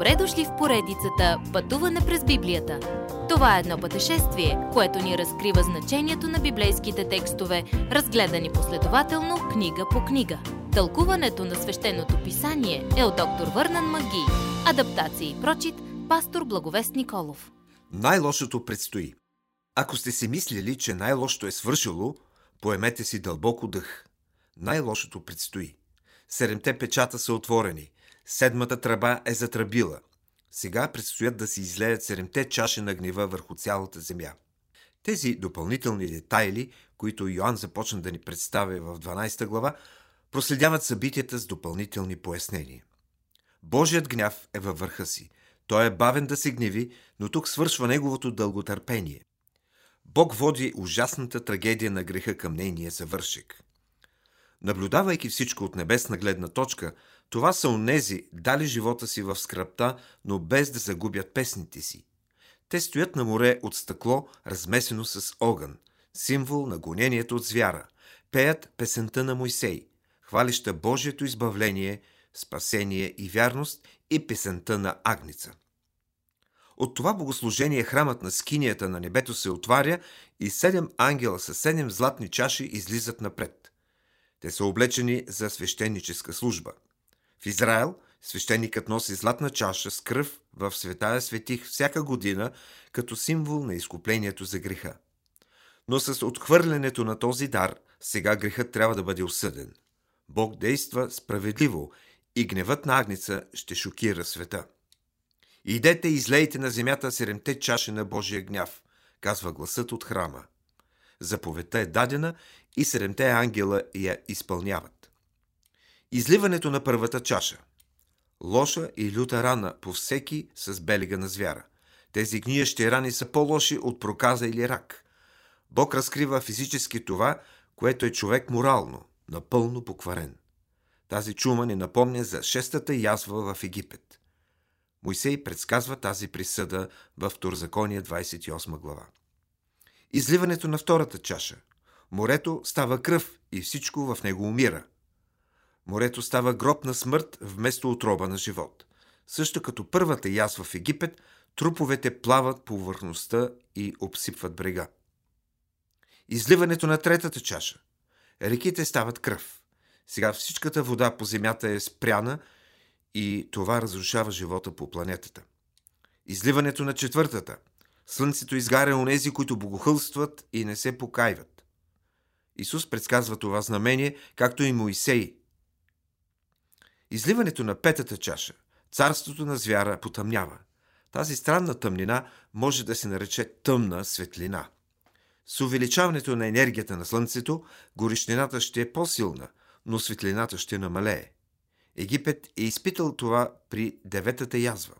Добре дошли в поредицата Пътуване през Библията. Това е едно пътешествие, което ни разкрива значението на библейските текстове, разгледани последователно книга по книга. Тълкуването на свещеното писание е от доктор Върнан Маги. Адаптация и прочит, пастор Благовест Николов. Най-лошото предстои. Ако сте си мислили, че най-лошото е свършило, поемете си дълбоко дъх. Най-лошото предстои. Седемте печата са отворени. Седмата тръба е затръбила. Сега предстоят да се излеят седемте чаши на гнева върху цялата земя. Тези допълнителни детайли, които Йоанн започна да ни представя в 12 глава, проследяват събитията с допълнителни пояснения. Божият гняв е във върха си. Той е бавен да се гневи, но тук свършва неговото дълготърпение. Бог води ужасната трагедия на греха към нейния завършек. Наблюдавайки всичко от небесна гледна точка, това са онези, дали живота си в скръпта, но без да загубят песните си. Те стоят на море от стъкло, размесено с огън, символ на гонението от звяра. Пеят песента на Мойсей, хвалища Божието избавление, спасение и вярност и песента на Агница. От това богослужение храмът на скинията на небето се отваря и седем ангела с седем златни чаши излизат напред. Те са облечени за свещеническа служба. В Израел свещеникът носи златна чаша с кръв в светая светих всяка година като символ на изкуплението за греха. Но с отхвърлянето на този дар, сега грехът трябва да бъде осъден. Бог действа справедливо и гневът на Агница ще шокира света. Идете и излейте на земята седемте чаши на Божия гняв, казва гласът от храма. Заповедта е дадена и седемте ангела я изпълняват. Изливането на първата чаша. Лоша и люта рана по всеки с белега на звяра. Тези гниещи рани са по-лоши от проказа или рак. Бог разкрива физически това, което е човек морално, напълно покварен. Тази чума ни напомня за шестата язва в Египет. Мойсей предсказва тази присъда в Второзаконие 28 глава. Изливането на втората чаша. Морето става кръв и всичко в него умира. Морето става гроб на смърт вместо отроба на живот. Също като първата язва в Египет, труповете плават по върхността и обсипват брега. Изливането на третата чаша. Реките стават кръв. Сега всичката вода по земята е спряна и това разрушава живота по планетата. Изливането на четвъртата. Слънцето изгаря онези, които богохълстват и не се покайват. Исус предсказва това знамение, както и Моисей. Изливането на петата чаша. Царството на звяра потъмнява. Тази странна тъмнина може да се нарече тъмна светлина. С увеличаването на енергията на Слънцето, горещината ще е по-силна, но светлината ще намалее. Египет е изпитал това при деветата язва.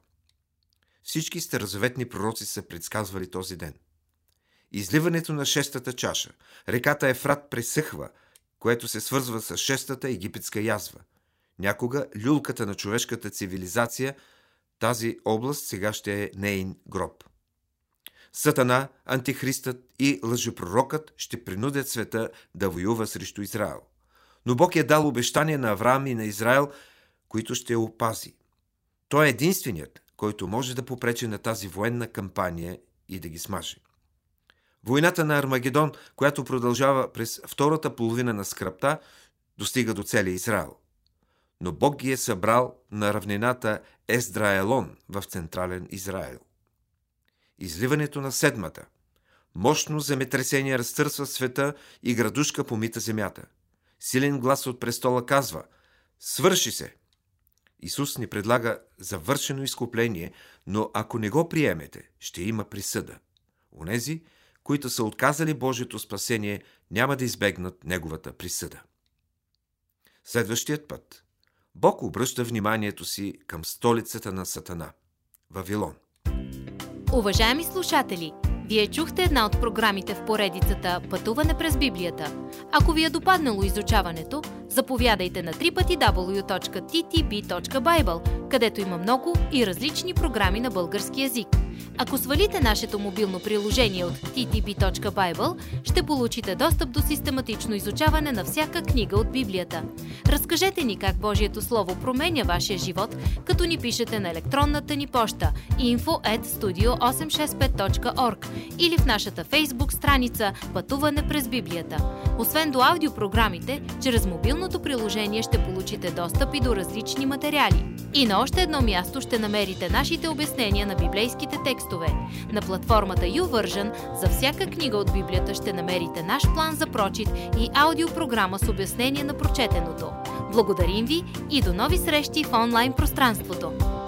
Всички старозаветни пророци са предсказвали този ден. Изливането на шестата чаша. Реката Ефрат пресъхва, което се свързва с шестата египетска язва. Някога люлката на човешката цивилизация, тази област сега ще е нейн гроб. Сатана, антихристът и лъжепророкът ще принудят света да воюва срещу Израел. Но Бог е дал обещание на Авраам и на Израел, които ще опази. Той е единственият, който може да попречи на тази военна кампания и да ги смаже. Войната на Армагедон, която продължава през втората половина на скръпта, достига до целия Израел. Но Бог ги е събрал на равнината Ездраелон в централен Израел. Изливането на седмата. Мощно земетресение разтърсва света и градушка помита земята. Силен глас от престола казва «Свърши се!» Исус ни предлага завършено изкупление, но ако не го приемете, ще има присъда. Онези, които са отказали Божието спасение, няма да избегнат Неговата присъда. Следващият път. Бог обръща вниманието си към столицата на Сатана – Вавилон. Уважаеми слушатели, вие чухте една от програмите в поредицата Пътуване през Библията. Ако ви е допаднало изучаването, заповядайте на www.ttb.bible, където има много и различни програми на български язик. Ако свалите нашето мобилно приложение от ttb.bible, ще получите достъп до систематично изучаване на всяка книга от Библията. Разкажете ни как Божието Слово променя вашия живот, като ни пишете на електронната ни поща info at studio865.org или в нашата фейсбук страница Пътуване през Библията. Освен до аудиопрограмите, чрез мобилното приложение ще получите достъп и до различни материали. И на още едно място ще намерите нашите обяснения на библейските текстове. На платформата YouVersion за всяка книга от Библията ще намерите наш план за прочит и аудиопрограма с обяснение на прочетеното. Благодарим ви и до нови срещи в онлайн пространството!